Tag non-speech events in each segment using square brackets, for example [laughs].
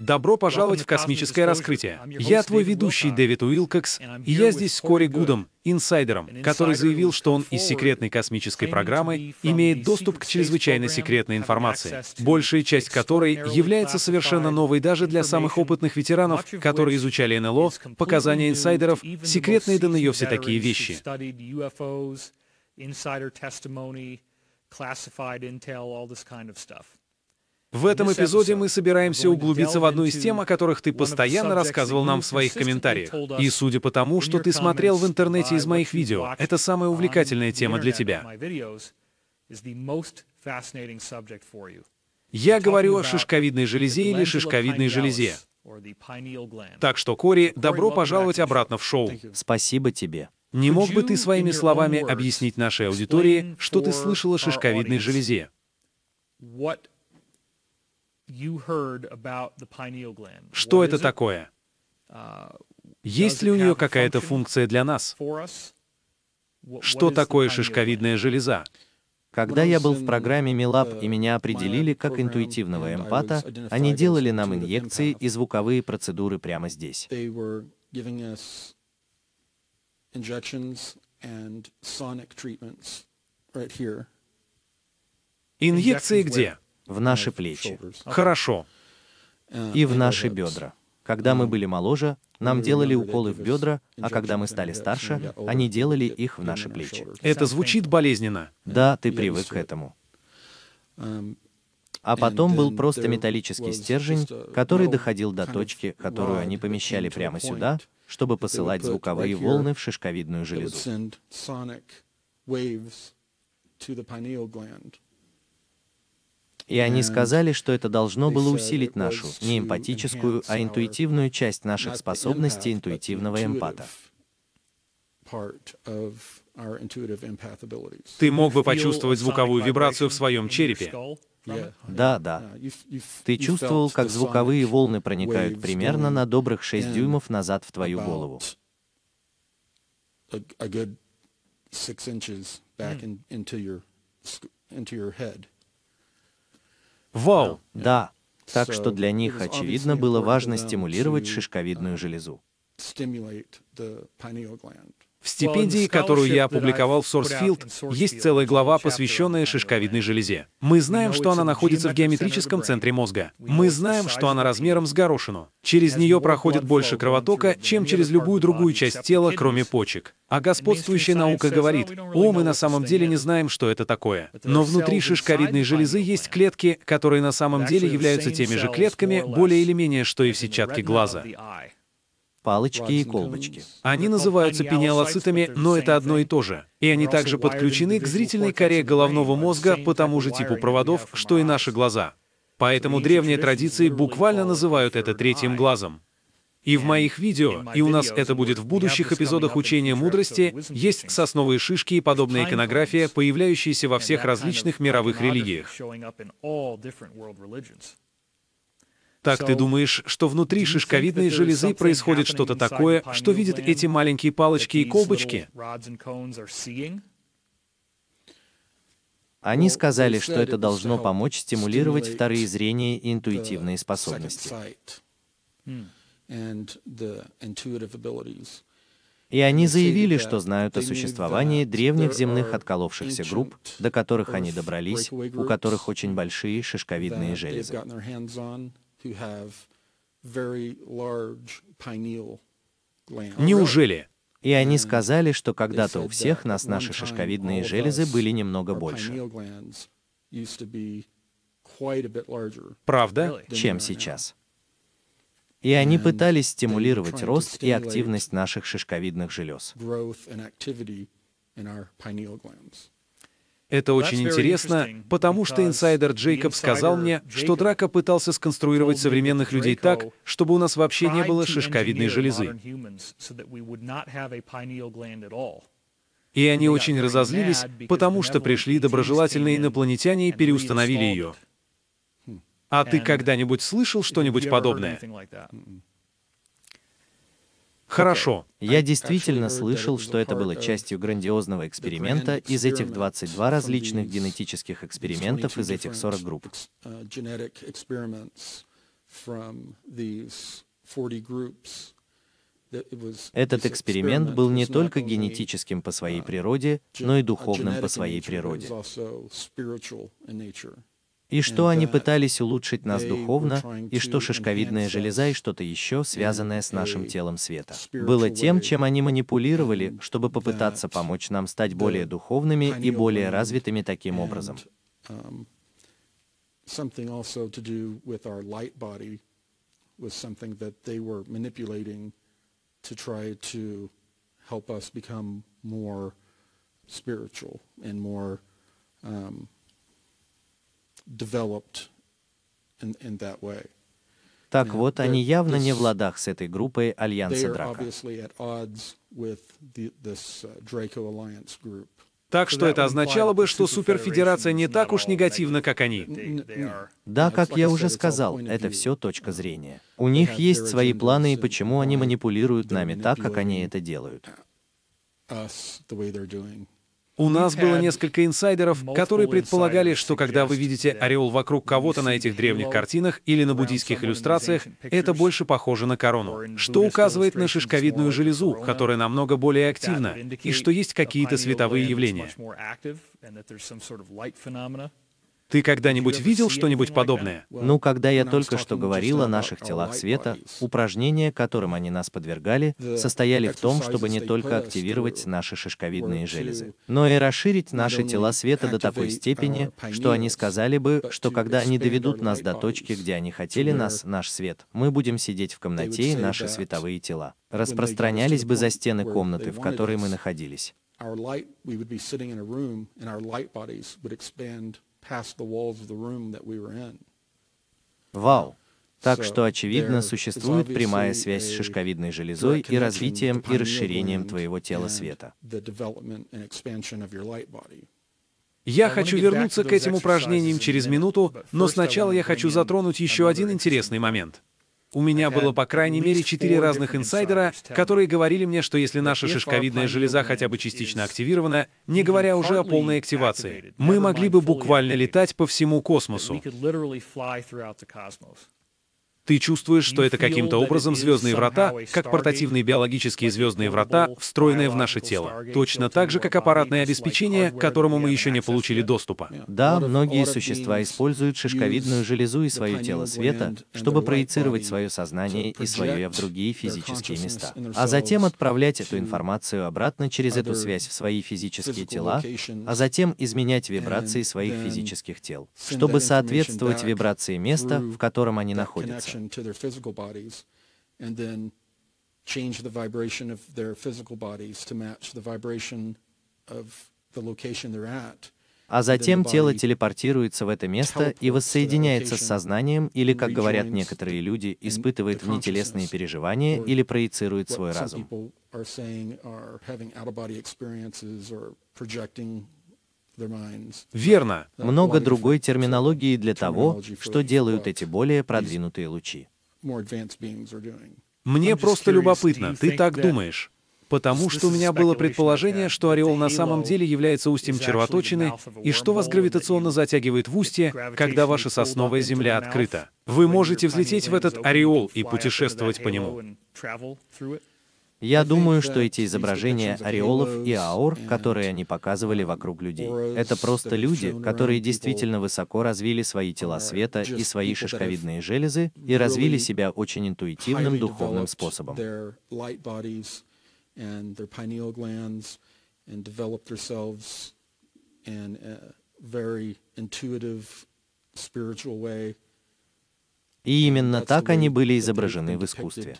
Добро пожаловать в космическое раскрытие. Я твой ведущий Дэвид Уилкокс, и я здесь с Кори Гудом, инсайдером, который заявил, что он из секретной космической программы имеет доступ к чрезвычайно секретной информации, большая часть которой является совершенно новой даже для самых опытных ветеранов, которые изучали НЛО, показания инсайдеров, секретные до нее все такие вещи. В этом эпизоде мы собираемся углубиться в одну из тем, о которых ты постоянно рассказывал нам в своих комментариях. И судя по тому, что ты смотрел в интернете из моих видео, это самая увлекательная тема для тебя. Я говорю о шишковидной железе или шишковидной железе. Так что, Кори, добро пожаловать обратно в шоу. Спасибо тебе. Не мог бы ты своими словами объяснить нашей аудитории, что ты слышал о шишковидной железе? Что это такое? Uh, Есть ли у нее какая-то функция для нас? Что такое шишковидная железа? Когда я был в программе Милаб и меня определили как интуитивного эмпата, они делали нам инъекции и звуковые процедуры прямо здесь. Инъекции где? В наши плечи. Хорошо. И в наши бедра. Когда мы были моложе, нам делали уколы в бедра, а когда мы стали старше, они делали их в наши плечи. Это звучит болезненно. Да, ты привык к этому. А потом был просто металлический стержень, который доходил до точки, которую они помещали прямо сюда, чтобы посылать звуковые волны в шишковидную железу. И они сказали, что это должно было усилить нашу, не эмпатическую, а интуитивную часть наших способностей интуитивного эмпата. Ты мог бы почувствовать звуковую вибрацию в своем черепе. Да, да. Ты чувствовал, как звуковые волны проникают примерно на добрых 6 дюймов назад в твою голову. Вау! Да. Так что для них, очевидно, было важно стимулировать шишковидную железу. В стипендии, которую я опубликовал в SourceField, есть целая глава, посвященная шишковидной железе. Мы знаем, что она находится в геометрическом центре мозга. Мы знаем, что она размером с горошину. Через нее проходит больше кровотока, чем через любую другую часть тела, кроме почек. А господствующая наука говорит, о, мы на самом деле не знаем, что это такое. Но внутри шишковидной железы есть клетки, которые на самом деле являются теми же клетками, более или менее, что и в сетчатке глаза палочки и колбочки. Они называются пениалоцитами, но это одно и то же. И они также подключены к зрительной коре головного мозга по тому же типу проводов, что и наши глаза. Поэтому древние традиции буквально называют это третьим глазом. И в моих видео, и у нас это будет в будущих эпизодах учения мудрости, есть сосновые шишки и подобная иконография, появляющиеся во всех различных мировых религиях. Так ты думаешь, что внутри шишковидной железы происходит что-то такое, что видят эти маленькие палочки и колбочки? Они сказали, что это должно помочь стимулировать вторые зрения и интуитивные способности. И они заявили, что знают о существовании древних земных отколовшихся групп, до которых они добрались, у которых очень большие шишковидные железы. Неужели? И они сказали, что когда-то у всех нас наши шишковидные железы были немного больше. Правда? Чем сейчас. И они пытались стимулировать рост и активность наших шишковидных желез. Это очень интересно, потому что инсайдер Джейкоб сказал мне, что Драко пытался сконструировать современных людей так, чтобы у нас вообще не было шишковидной железы. И они очень разозлились, потому что пришли доброжелательные инопланетяне и переустановили ее. А ты когда-нибудь слышал что-нибудь подобное? Хорошо. Я действительно слышал, что это было частью грандиозного эксперимента из этих 22 различных генетических экспериментов из этих 40 групп. Этот эксперимент был не только генетическим по своей природе, но и духовным по своей природе. И что они пытались улучшить нас духовно, и что шишковидная железа и что-то еще, связанное с нашим телом света, было тем, чем они манипулировали, чтобы попытаться помочь нам стать более духовными и более развитыми таким образом. to help us become more spiritual and more um, developed in, in that way. Так вот, они явно не в ладах с этой группой Альянса Драка. Так что это означало бы, что суперфедерация не так уж негативна, как они. Да, как я уже сказал, это все точка зрения. У них есть свои планы и почему они манипулируют нами так, как они это делают. У нас было несколько инсайдеров, которые предполагали, что когда вы видите ореол вокруг кого-то на этих древних картинах или на буддийских иллюстрациях, это больше похоже на корону, что указывает на шишковидную железу, которая намного более активна, и что есть какие-то световые явления. Ты когда-нибудь видел что-нибудь подобное? Ну, когда я только что говорил о наших телах света, упражнения, которым они нас подвергали, состояли в том, чтобы не только активировать наши шишковидные железы, но и расширить наши тела света до такой степени, что они сказали бы, что когда они доведут нас до точки, где они хотели нас, наш свет, мы будем сидеть в комнате, и наши световые тела распространялись бы за стены комнаты, в которой мы находились. Вау! Так что, очевидно, существует прямая связь с шишковидной железой и развитием и расширением твоего тела света. Я хочу вернуться к этим упражнениям через минуту, но сначала я хочу затронуть еще один интересный момент. У меня было по крайней мере четыре разных инсайдера, которые говорили мне, что если наша шишковидная железа хотя бы частично активирована, не говоря уже о полной активации, мы могли бы буквально летать по всему космосу. Ты чувствуешь, что это каким-то образом звездные врата, как портативные биологические звездные врата, встроенные в наше тело. Точно так же, как аппаратное обеспечение, к которому мы еще не получили доступа. Да, многие существа используют шишковидную железу и свое тело света, чтобы проецировать свое сознание и свое «я» в другие физические места, а затем отправлять эту информацию обратно через эту связь в свои физические тела, а затем изменять вибрации своих физических тел, чтобы соответствовать вибрации места, в котором они находятся to their physical bodies and then change the vibration of their physical bodies to match the vibration of the location they're at. А затем тело телепортируется в это место и воссоединяется с сознанием, или, как говорят некоторые люди, испытывает внетелесные переживания или проецирует свой разум. Верно. Много другой терминологии для того, что делают эти более продвинутые лучи. Мне просто любопытно, ты так думаешь? Потому что у меня было предположение, что ореол на самом деле является устьем червоточины, и что вас гравитационно затягивает в устье, когда ваша сосновая земля открыта. Вы можете взлететь в этот ореол и путешествовать по нему. Я думаю, что эти изображения ореолов и аур, которые они показывали вокруг людей, это просто люди, которые действительно высоко развили свои тела света и свои шишковидные железы и развили себя очень интуитивным духовным способом. И именно так они были изображены в искусстве.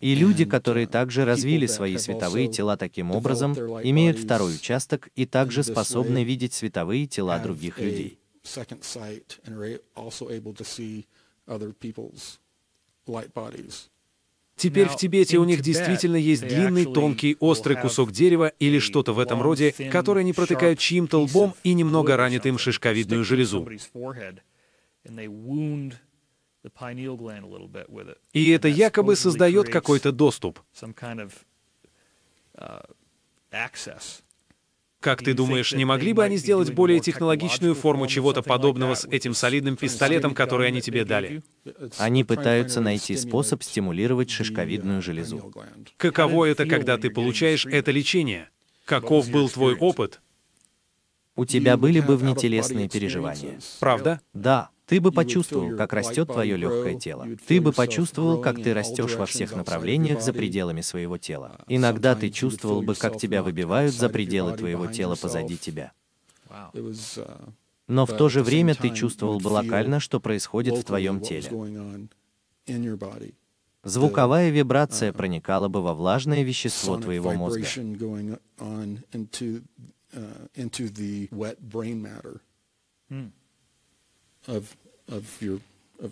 И люди, которые также развили свои световые тела таким образом, имеют второй участок и также способны видеть световые тела других людей. Теперь в Тибете у них действительно есть длинный, тонкий, острый кусок дерева или что-то в этом роде, которое не протыкают чьим-то лбом и немного ранит им шишковидную железу. И это якобы создает какой-то доступ. Как ты думаешь, не могли бы они сделать более технологичную форму чего-то подобного с этим солидным пистолетом, который они тебе дали? Они пытаются найти способ стимулировать шишковидную железу. Каково это, когда ты получаешь это лечение? Каков был твой опыт? У тебя были бы внетелесные переживания. Правда? Да. Ты бы почувствовал, как растет твое легкое тело. Ты бы почувствовал, как ты растешь во всех направлениях за пределами своего тела. Иногда ты чувствовал бы, как тебя выбивают за пределы твоего тела позади тебя. Но в то же время ты чувствовал бы локально, что происходит в твоем теле. Звуковая вибрация проникала бы во влажное вещество твоего мозга.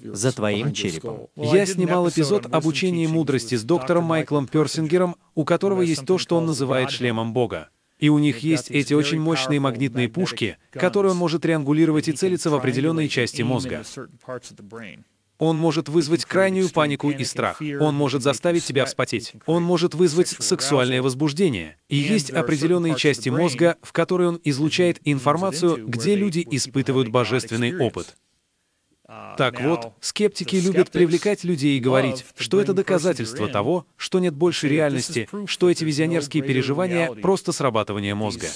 За твоим черепом. Я снимал эпизод обучения мудрости с доктором Майклом Персингером, у которого есть то, что он называет шлемом Бога. И у них есть эти очень мощные магнитные пушки, которые он может триангулировать и целиться в определенные части мозга. Он может вызвать крайнюю панику и страх. Он может заставить тебя вспотеть. Он может вызвать сексуальное возбуждение. И есть определенные части мозга, в которые он излучает информацию, где люди испытывают божественный опыт. Так вот, скептики любят привлекать людей и говорить, что это доказательство того, что нет больше реальности, что эти визионерские переживания — просто срабатывание мозга.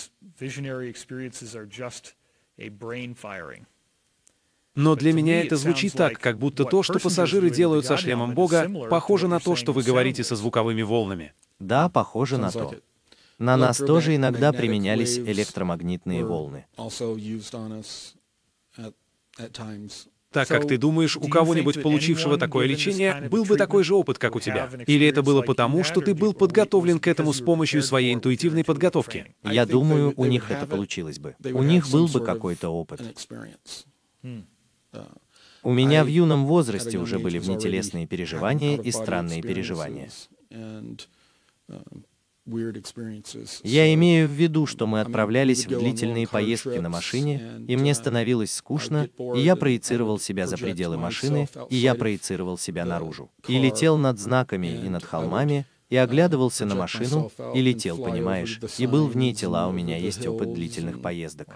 Но для меня это звучит так, как будто то, что пассажиры делают со шлемом Бога, похоже на то, что вы говорите со звуковыми волнами. Да, похоже на то. На нас тоже иногда применялись электромагнитные волны. Так как ты думаешь, у кого-нибудь, получившего такое лечение, был бы такой же опыт, как у тебя? Или это было потому, что ты был подготовлен к этому с помощью своей интуитивной подготовки? Я думаю, у них это получилось бы. У них был бы какой-то опыт. У меня в юном возрасте уже были внетелесные переживания и странные переживания. Я имею в виду, что мы отправлялись в длительные поездки на машине, и мне становилось скучно, и я проецировал себя за пределы машины, и я проецировал себя наружу. И летел над знаками и над холмами, и оглядывался на машину, и летел, понимаешь, и был вне тела, у меня есть опыт длительных поездок.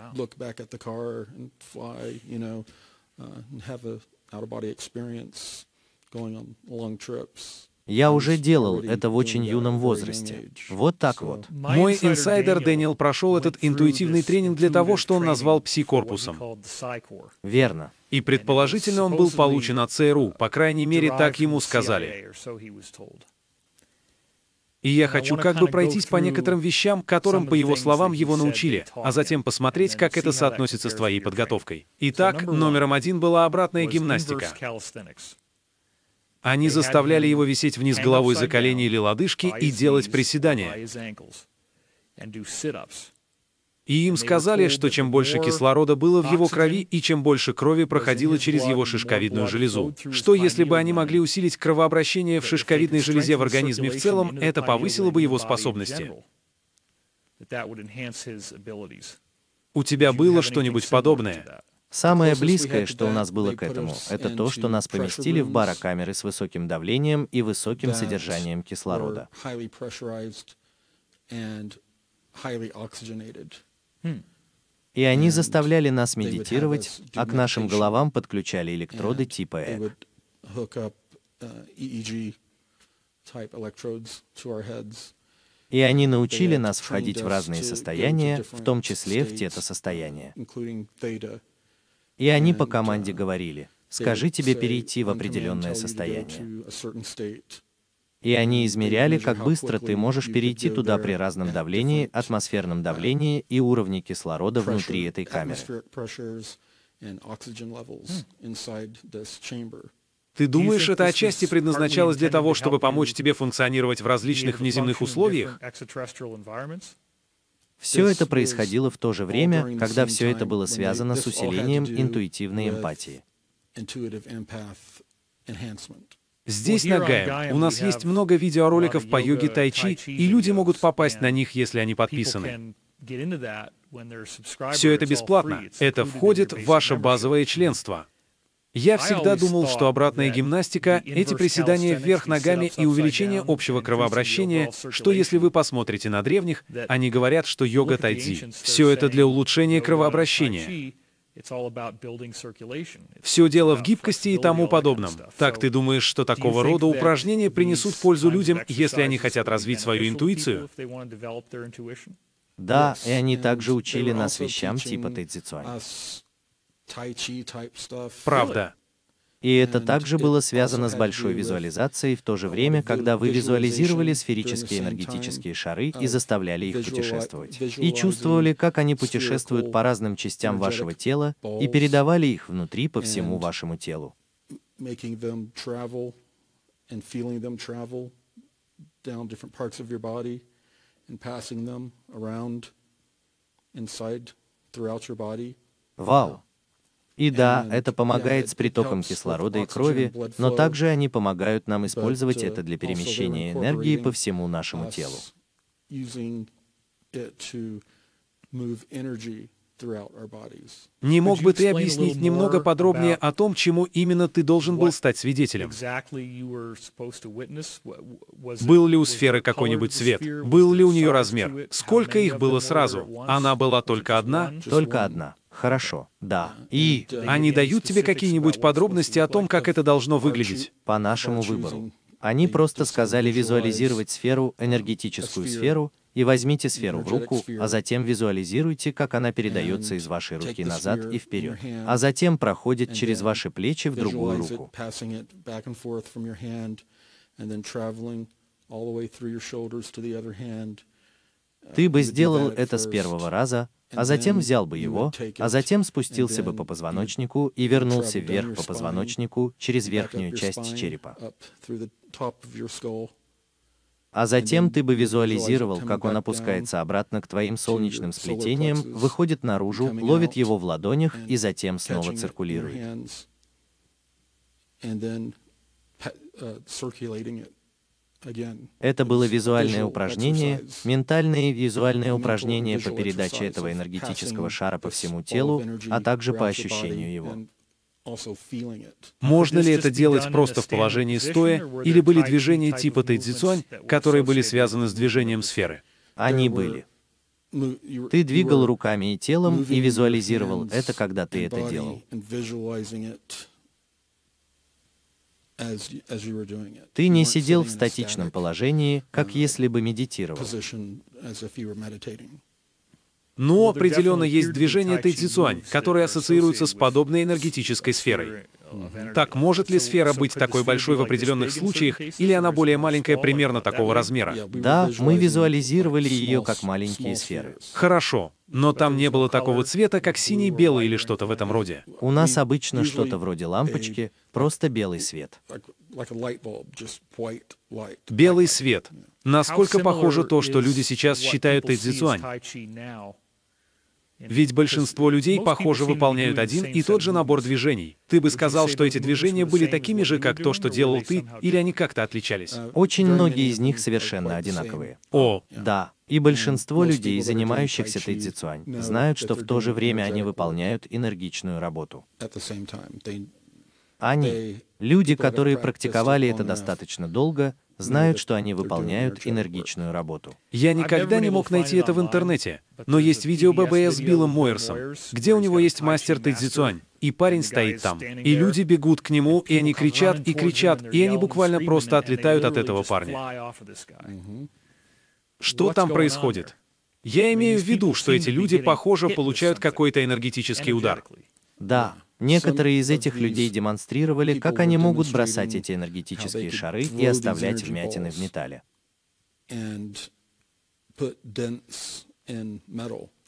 Я уже делал это в очень юном возрасте. Вот так вот. Мой инсайдер Дэниел прошел этот интуитивный тренинг для того, что он назвал пси-корпусом. Верно. И предположительно он был получен от ЦРУ, по крайней мере, так ему сказали. И я хочу как бы пройтись по некоторым вещам, которым, по его словам, его научили, а затем посмотреть, как это соотносится с твоей подготовкой. Итак, номером один была обратная гимнастика. Они заставляли его висеть вниз головой за колени или лодыжки и делать приседания. И им сказали, что чем больше кислорода было в его крови и чем больше крови проходило через его шишковидную железу, что если бы они могли усилить кровообращение в шишковидной железе в организме в целом, это повысило бы его способности. У тебя было что-нибудь подобное? Самое близкое, что у нас было к этому, это то, что нас поместили в барокамеры с высоким давлением и высоким содержанием кислорода. И они заставляли нас медитировать, а к нашим головам подключали электроды типа ЭК. И они научили нас входить в разные состояния, в том числе в тета-состояние. И они по команде говорили, скажи тебе перейти в определенное состояние. И они измеряли, как быстро ты можешь перейти туда при разном давлении, атмосферном давлении и уровне кислорода внутри этой камеры. Ты думаешь, это отчасти предназначалось для того, чтобы помочь тебе функционировать в различных внеземных условиях? Все это происходило в то же время, когда все это было связано с усилением интуитивной эмпатии. Здесь, на Гайм, у нас есть много видеороликов по йоге тайчи, и люди могут попасть на них, если они подписаны. Все это бесплатно. Это входит в ваше базовое членство. Я всегда думал, что обратная гимнастика — эти приседания вверх ногами и увеличение общего кровообращения, что если вы посмотрите на древних, они говорят, что йога тайцзи — все это для улучшения кровообращения. Все дело в гибкости и тому подобном. Так ты думаешь, что такого рода упражнения принесут пользу людям, если они хотят развить свою интуицию? Да, и они также учили нас вещам типа тайцзицуань. Правда. И это также было связано с большой визуализацией в то же время, когда вы визуализировали сферические энергетические шары и заставляли их путешествовать. И чувствовали, как они путешествуют по разным частям вашего тела и передавали их внутри по всему вашему телу. Вау! И да, это помогает с притоком кислорода и крови, но также они помогают нам использовать это для перемещения энергии по всему нашему телу. Не мог бы ты объяснить немного подробнее о том, чему именно ты должен был стать свидетелем? Был ли у сферы какой-нибудь цвет? Был ли у нее размер? Сколько их было сразу? Она была только одна? Только одна. Хорошо, да. И они дают тебе какие-нибудь подробности о том, как это должно выглядеть? По нашему выбору. Они просто сказали визуализировать сферу, энергетическую сферу, и возьмите сферу в руку, а затем визуализируйте, как она передается из вашей руки назад и вперед, а затем проходит через ваши плечи в другую руку. Ты бы сделал это с первого раза, а затем взял бы его, а затем спустился бы по позвоночнику и вернулся вверх по позвоночнику через верхнюю часть черепа. А затем ты бы визуализировал, как он опускается обратно к твоим солнечным сплетениям, выходит наружу, ловит его в ладонях и затем снова циркулирует. Это было визуальное упражнение, ментальное и визуальное упражнение по передаче этого энергетического шара по всему телу, а также по ощущению его. Можно ли это делать просто в положении стоя, или были движения типа тайцзицуань, которые были связаны с движением сферы? Они были. Ты двигал руками и телом и визуализировал это, когда ты это делал. Ты не сидел в статичном положении, как если бы медитировал. Но определенно есть движение тайцзицуань, которые ассоциируются с подобной энергетической сферой. Так может ли сфера быть такой большой в определенных случаях, или она более маленькая примерно такого размера? Да, мы визуализировали ее как маленькие сферы. Хорошо, но там не было такого цвета, как синий, белый или что-то в этом роде. У нас обычно что-то вроде лампочки, просто белый свет. Белый свет. Насколько похоже то, что люди сейчас считают тайцзицуань? Ведь большинство людей, похоже, выполняют один и тот же набор движений. Ты бы сказал, что эти движения были такими же, как то, что делал ты, или они как-то отличались? Очень многие из них совершенно одинаковые. О, да. И большинство людей, занимающихся тайцзицуань, знают, что в то же время они выполняют энергичную работу. Они, люди, которые практиковали это достаточно долго, знают, что они выполняют энергичную работу. Я никогда не мог найти это в интернете, но есть видео ББС с Биллом Мойерсом, где у него есть мастер Тайцзицуань, и парень стоит там. И люди бегут к нему, и они кричат и кричат, и они буквально просто отлетают от этого парня. Что там происходит? Я имею в виду, что эти люди, похоже, получают какой-то энергетический удар. Да, Некоторые из этих людей демонстрировали, как они могут бросать эти энергетические шары и оставлять вмятины в металле.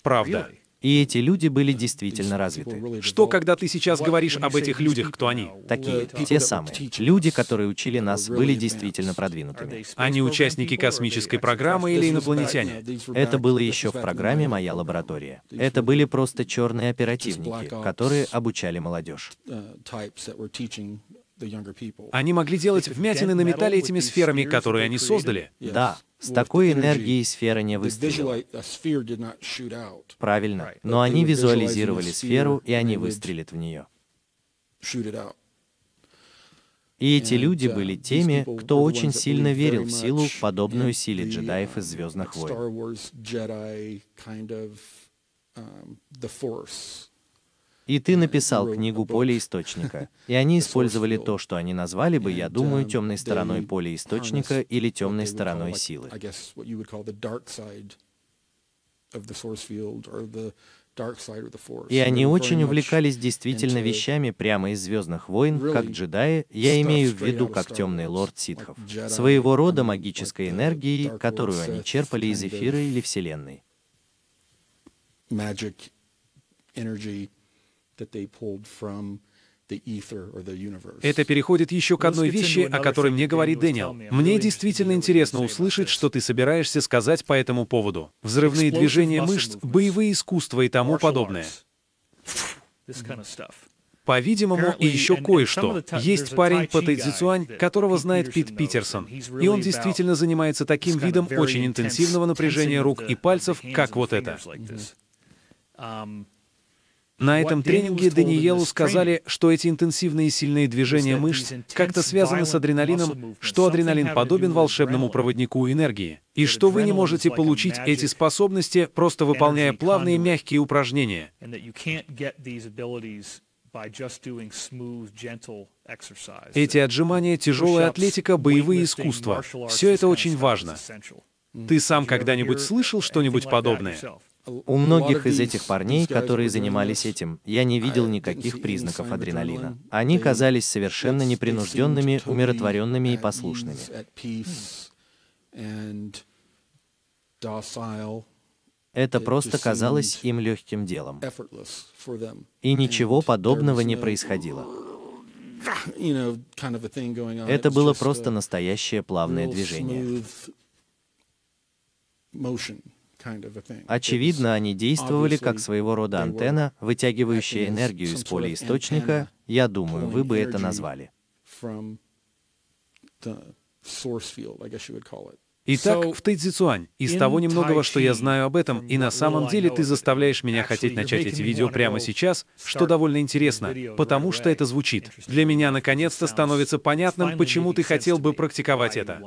Правда. И эти люди были действительно развиты. Что, когда ты сейчас говоришь об этих людях, кто они? Такие, те самые. Люди, которые учили нас, были действительно продвинутыми. Они участники космической программы или инопланетяне? Это было еще в программе «Моя лаборатория». Это были просто черные оперативники, которые обучали молодежь. Они могли делать вмятины на металле этими сферами, которые они создали? Да. С такой энергией сфера не выстрелила. Правильно. Но они визуализировали сферу, и они выстрелят в нее. И эти люди были теми, кто очень сильно верил в силу, подобную силе джедаев из «Звездных войн». И ты написал книгу «Поле источника», и они использовали то, что они назвали бы, я думаю, темной стороной поля источника или темной стороной силы. И они очень увлекались действительно вещами прямо из «Звездных войн», как джедаи, я имею в виду как темный лорд ситхов, своего рода магической энергией, которую они черпали из эфира или Вселенной. Это переходит еще к одной вещи, о которой мне говорит Дэниел. Мне действительно интересно услышать, что ты собираешься сказать по этому поводу. Взрывные движения мышц, боевые искусства и тому подобное. По-видимому, и еще кое-что. Есть парень по Тайцзицуань, которого знает Пит Питерсон, и он действительно занимается таким видом очень интенсивного напряжения рук и пальцев, как вот это. На этом тренинге Даниелу сказали, что эти интенсивные сильные движения мышц как-то связаны с адреналином, что адреналин подобен волшебному проводнику энергии, и что вы не можете получить эти способности, просто выполняя плавные мягкие упражнения. Эти отжимания, тяжелая атлетика, боевые искусства — все это очень важно. Ты сам когда-нибудь слышал что-нибудь подобное? У многих из этих парней, которые занимались этим, я не видел никаких признаков адреналина. Они казались совершенно непринужденными, умиротворенными и послушными. Это просто казалось им легким делом. И ничего подобного не происходило. Это было просто настоящее плавное движение. Очевидно, они действовали как своего рода антенна, вытягивающая энергию из поля источника, я думаю, вы бы это назвали. Итак, в Тайцзицуань, из того немногого, что я знаю об этом, и на самом деле ты заставляешь меня хотеть начать эти видео прямо сейчас, что довольно интересно, потому что это звучит. Для меня наконец-то становится понятным, почему ты хотел бы практиковать это.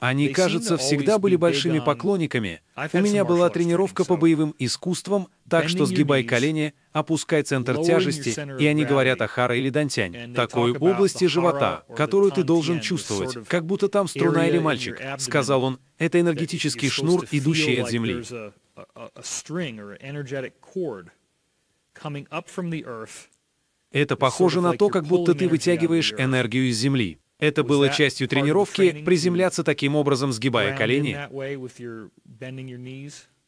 Они, кажется, всегда были большими поклонниками. У меня была тренировка по боевым искусствам, так что сгибай колени, опускай центр тяжести, и они говорят о хара или дантянь, такой области живота, которую ты должен чувствовать, как будто там струна или мальчик. Сказал он, это энергетический шнур, идущий от земли. Это похоже на то, как будто ты вытягиваешь энергию из земли. Это было частью тренировки, приземляться таким образом, сгибая колени.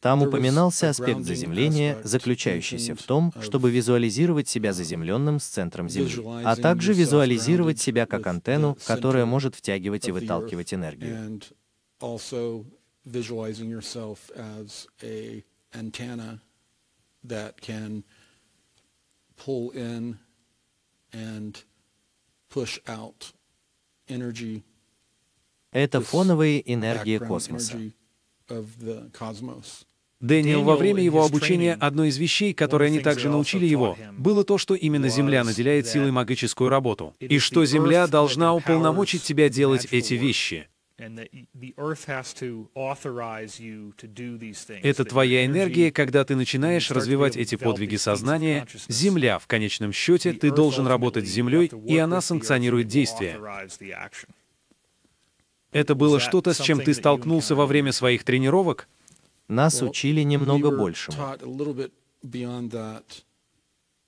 Там упоминался аспект заземления, заключающийся в том, чтобы визуализировать себя заземленным с центром Земли, а также визуализировать себя как антенну, которая может втягивать и выталкивать энергию. push out это фоновая энергия космоса. Дэниел во время его обучения одной из вещей, которые они также научили его, было то, что именно Земля наделяет силой магическую работу, и что Земля должна уполномочить тебя делать эти вещи. Это твоя энергия, когда ты начинаешь развивать эти подвиги сознания. Земля, в конечном счете, ты должен работать с Землей, и она санкционирует действия. Это было что-то, с чем ты столкнулся во время своих тренировок? Нас учили немного большему.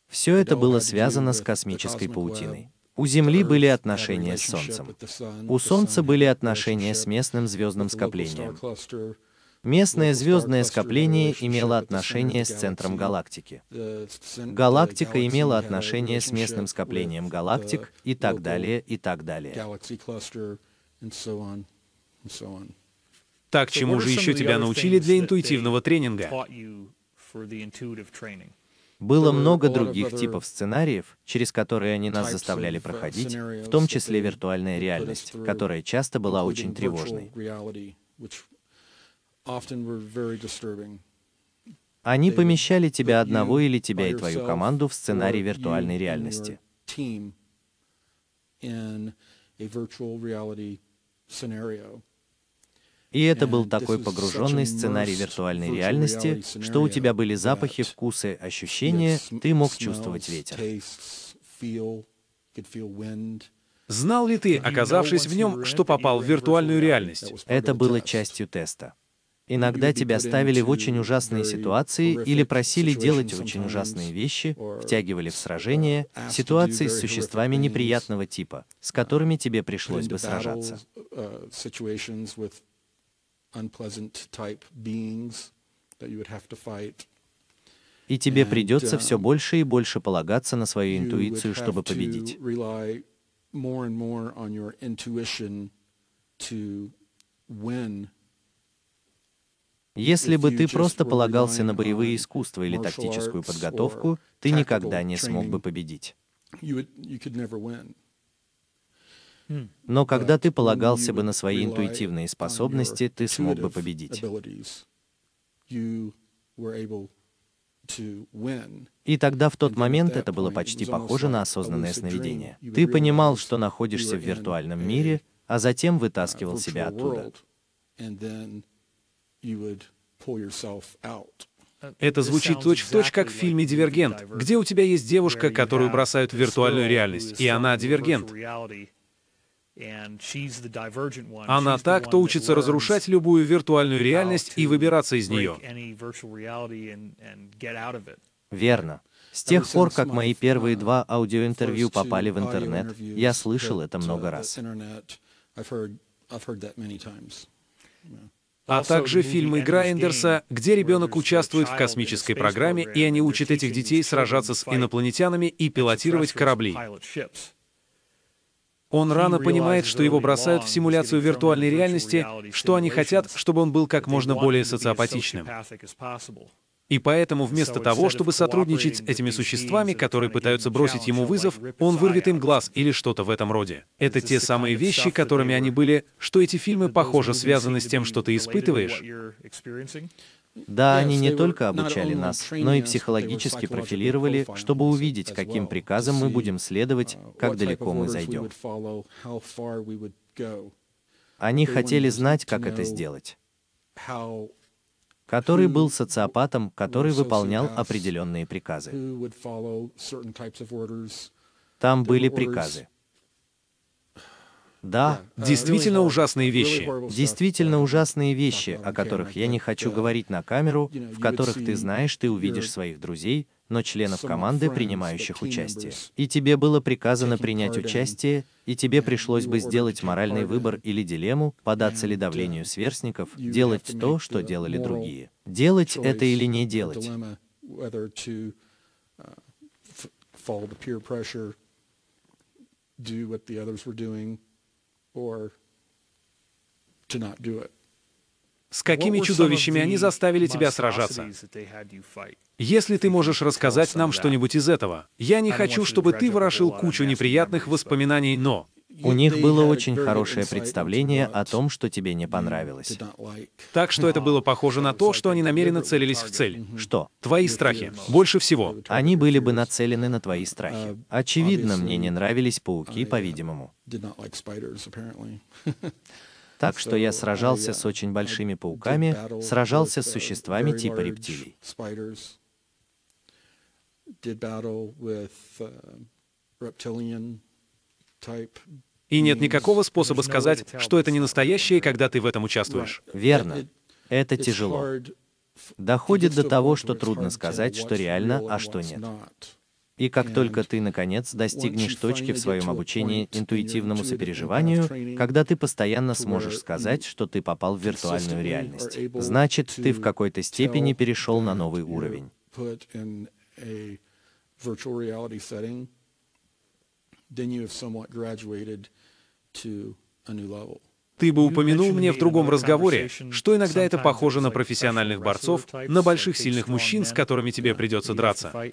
Все это было связано с космической паутиной. У Земли были отношения с Солнцем. У Солнца были отношения с местным звездным скоплением. Местное звездное скопление имело отношение с центром галактики. Галактика имела отношение с местным скоплением галактик и так далее, и так далее. Так, чему же еще тебя научили для интуитивного тренинга? Было много других типов сценариев, через которые они нас заставляли проходить, в том числе виртуальная реальность, которая часто была очень тревожной. Они помещали тебя одного или тебя и твою команду в сценарий виртуальной реальности. in a virtual reality scenario. И это был такой погруженный сценарий виртуальной реальности, что у тебя были запахи, вкусы, ощущения, ты мог чувствовать ветер. Знал ли ты, оказавшись в нем, что попал в виртуальную реальность? Это было частью теста. Иногда тебя ставили в очень ужасные ситуации или просили делать очень ужасные вещи, втягивали в сражения, ситуации с существами неприятного типа, с которыми тебе пришлось бы сражаться. И тебе придется все больше и больше полагаться на свою интуицию, чтобы победить. Если бы ты просто полагался на боевые искусства или тактическую подготовку, ты никогда не смог бы победить. Но когда ты полагался бы на свои интуитивные способности, ты смог бы победить. И тогда в тот момент это было почти похоже на осознанное сновидение. Ты понимал, что находишься в виртуальном мире, а затем вытаскивал себя оттуда. Это звучит точь-в-точь, точь, как в фильме «Дивергент», где у тебя есть девушка, которую бросают в виртуальную реальность, и она дивергент. Она та, кто учится разрушать любую виртуальную реальность и выбираться из нее. Верно. С тех пор, как мои первые два аудиоинтервью попали в интернет, я слышал это много раз. А также фильм «Игра Эндерса», где ребенок участвует в космической программе, и они учат этих детей сражаться с инопланетянами и пилотировать корабли. Он рано понимает, что его бросают в симуляцию виртуальной реальности, что они хотят, чтобы он был как можно более социопатичным. И поэтому вместо того, чтобы сотрудничать с этими существами, которые пытаются бросить ему вызов, он вырвет им глаз или что-то в этом роде. Это те самые вещи, которыми они были, что эти фильмы, похоже, связаны с тем, что ты испытываешь. Да, они не только обучали нас, но и психологически профилировали, чтобы увидеть, каким приказам мы будем следовать, как далеко мы зайдем. Они хотели знать, как это сделать который был социопатом, который выполнял определенные приказы. Там были приказы. Да, действительно ужасные вещи. Действительно ужасные вещи, о которых я не хочу говорить на камеру, в которых ты знаешь, ты увидишь своих друзей, но членов команды, принимающих участие. И тебе было приказано принять участие, и тебе пришлось бы сделать моральный выбор или дилемму, податься ли давлению сверстников, делать то, что делали другие. Делать это или не делать. do what the others were doing or to not do it. С какими чудовищами они заставили тебя сражаться? Если ты можешь рассказать нам что-нибудь из этого. Я не хочу, чтобы ты ворошил кучу неприятных воспоминаний, но... У них было очень хорошее представление о том, что тебе не понравилось. Так что это было похоже на то, что они намеренно целились в цель. Что? Твои страхи. Больше всего. Они были бы нацелены на твои страхи. Очевидно, мне не нравились пауки, по-видимому. [laughs] Так что я [laughs] сражался с очень большими пауками, сражался с существами типа рептилий. И нет никакого способа сказать, что это не настоящее, когда ты в этом участвуешь. Верно. Это тяжело. Доходит до того, что трудно сказать, что реально, а что нет. И как только ты, наконец, достигнешь точки в своем обучении интуитивному сопереживанию, когда ты постоянно сможешь сказать, что ты попал в виртуальную реальность, значит, ты в какой-то степени перешел на новый уровень. Ты бы упомянул мне в другом разговоре, что иногда это похоже на профессиональных борцов, на больших сильных мужчин, с которыми тебе придется драться.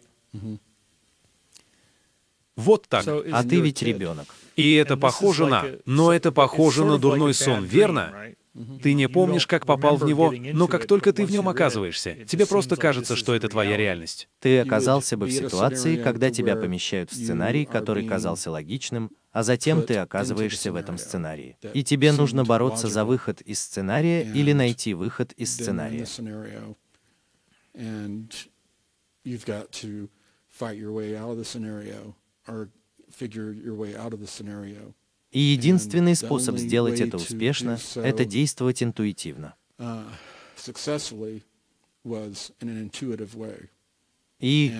Вот так. А ты ведь ребенок. И это похоже на... Но это похоже на дурной сон, верно? Ты не помнишь, как попал в него, но как только ты в нем оказываешься, тебе просто кажется, что это твоя реальность. Ты оказался бы в ситуации, когда тебя помещают в сценарий, который казался логичным, а затем ты оказываешься в этом сценарии. И тебе нужно бороться за выход из сценария или найти выход из сценария. И единственный способ сделать это успешно — это действовать интуитивно. И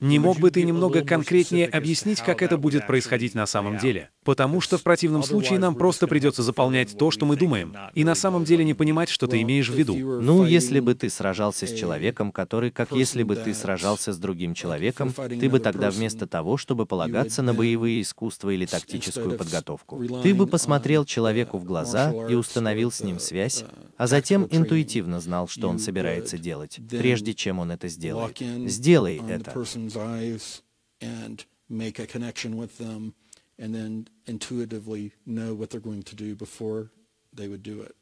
не мог бы ты немного конкретнее объяснить, как это будет происходить на самом деле? Потому что в противном случае нам просто придется заполнять то, что мы думаем, и на самом деле не понимать, что ты имеешь в виду. Ну, если бы ты сражался с человеком, который, как если бы ты сражался с другим человеком, ты бы тогда вместо того, чтобы полагаться на боевые искусства или тактическую подготовку, ты бы посмотрел человеку в глаза и установил с ним связь, а затем интуитивно знал, что он собирается делать, прежде чем он это сделает. Сделай это and then intuitively know what they're going to do before they would do it.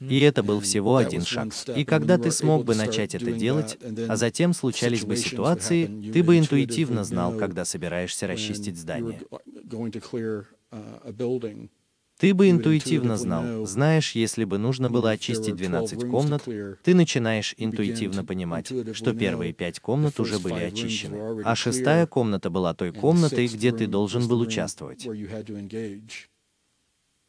И это был всего один шаг. И когда ты смог бы начать это делать, а затем случались бы ситуации, ты бы интуитивно знал, когда собираешься расчистить здание. Ты бы интуитивно знал, знаешь, если бы нужно было очистить 12 комнат, ты начинаешь интуитивно понимать, что первые пять комнат уже были очищены, а шестая комната была той комнатой, где ты должен был участвовать.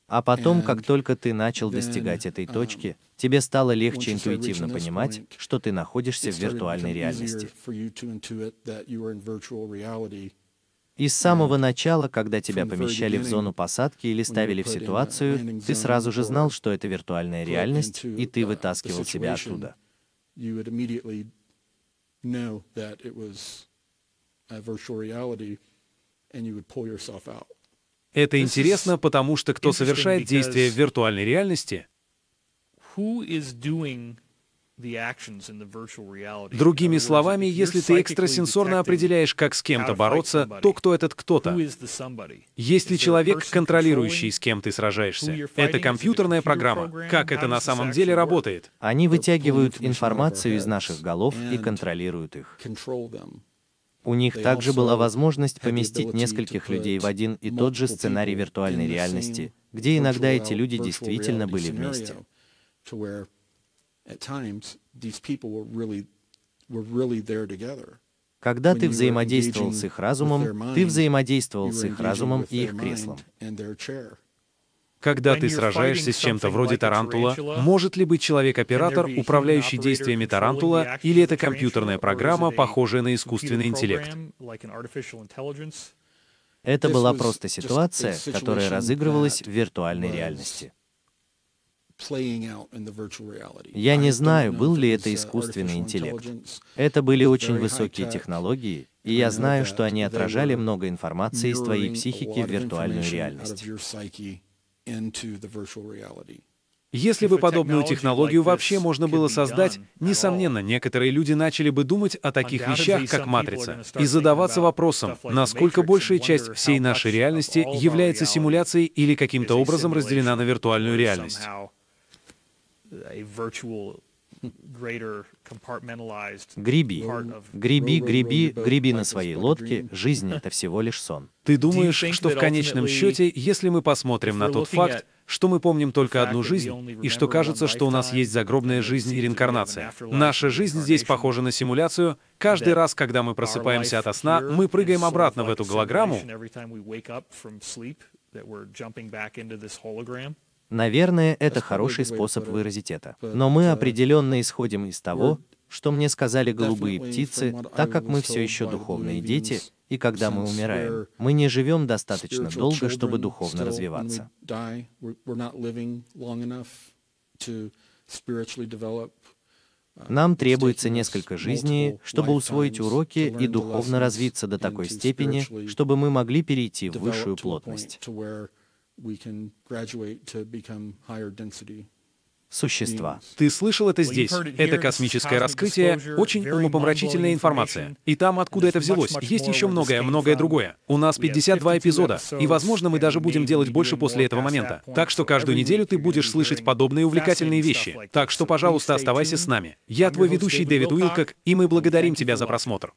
А потом, как только ты начал достигать этой точки, тебе стало легче интуитивно понимать, что ты находишься в виртуальной реальности. И с самого начала, когда тебя помещали в зону посадки или ставили в ситуацию, ты сразу же знал, что это виртуальная реальность, и ты вытаскивал себя оттуда. Это интересно, потому что кто совершает действия в виртуальной реальности, Другими словами, если ты экстрасенсорно определяешь, как с кем-то бороться, то кто этот кто-то? Есть ли человек, контролирующий, с кем ты сражаешься? Это компьютерная программа. Как это на самом деле работает? Они вытягивают информацию из наших голов и контролируют их. У них также была возможность поместить нескольких людей в один и тот же сценарий виртуальной реальности, где иногда эти люди действительно были вместе. Когда ты взаимодействовал с их разумом, ты взаимодействовал с их разумом и их креслом. Когда ты сражаешься с чем-то вроде тарантула, может ли быть человек-оператор, управляющий действиями тарантула, или это компьютерная программа, похожая на искусственный интеллект? Это была просто ситуация, которая разыгрывалась в виртуальной реальности. Я не знаю, был ли это искусственный интеллект. Это были очень высокие технологии, и я знаю, что они отражали много информации из твоей психики в виртуальную реальность. Если бы подобную технологию вообще можно было создать, несомненно, некоторые люди начали бы думать о таких вещах, как матрица, и задаваться вопросом, насколько большая часть всей нашей реальности является симуляцией или каким-то образом разделена на виртуальную реальность. Греби, греби, греби, греби на своей лодке, жизнь — это всего лишь сон. Ты думаешь, что в конечном счете, если мы посмотрим на тот факт, что мы помним только одну жизнь, и что кажется, что у нас есть загробная жизнь и реинкарнация. Наша жизнь здесь похожа на симуляцию. Каждый раз, когда мы просыпаемся ото сна, мы прыгаем обратно в эту голограмму, Наверное, это хороший способ выразить это. Но мы определенно исходим из того, что мне сказали голубые птицы, так как мы все еще духовные дети, и когда мы умираем, мы не живем достаточно долго, чтобы духовно развиваться. Нам требуется несколько жизней, чтобы усвоить уроки и духовно развиться до такой степени, чтобы мы могли перейти в высшую плотность. Существа. Ты слышал это здесь. Это космическое раскрытие, очень умопомрачительная информация. И там, откуда это взялось, есть еще многое, многое другое. У нас 52 эпизода, и, возможно, мы даже будем делать больше после этого момента. Так что каждую неделю ты будешь слышать подобные увлекательные вещи. Так что, пожалуйста, оставайся с нами. Я твой ведущий Дэвид Уилкок, и мы благодарим тебя за просмотр.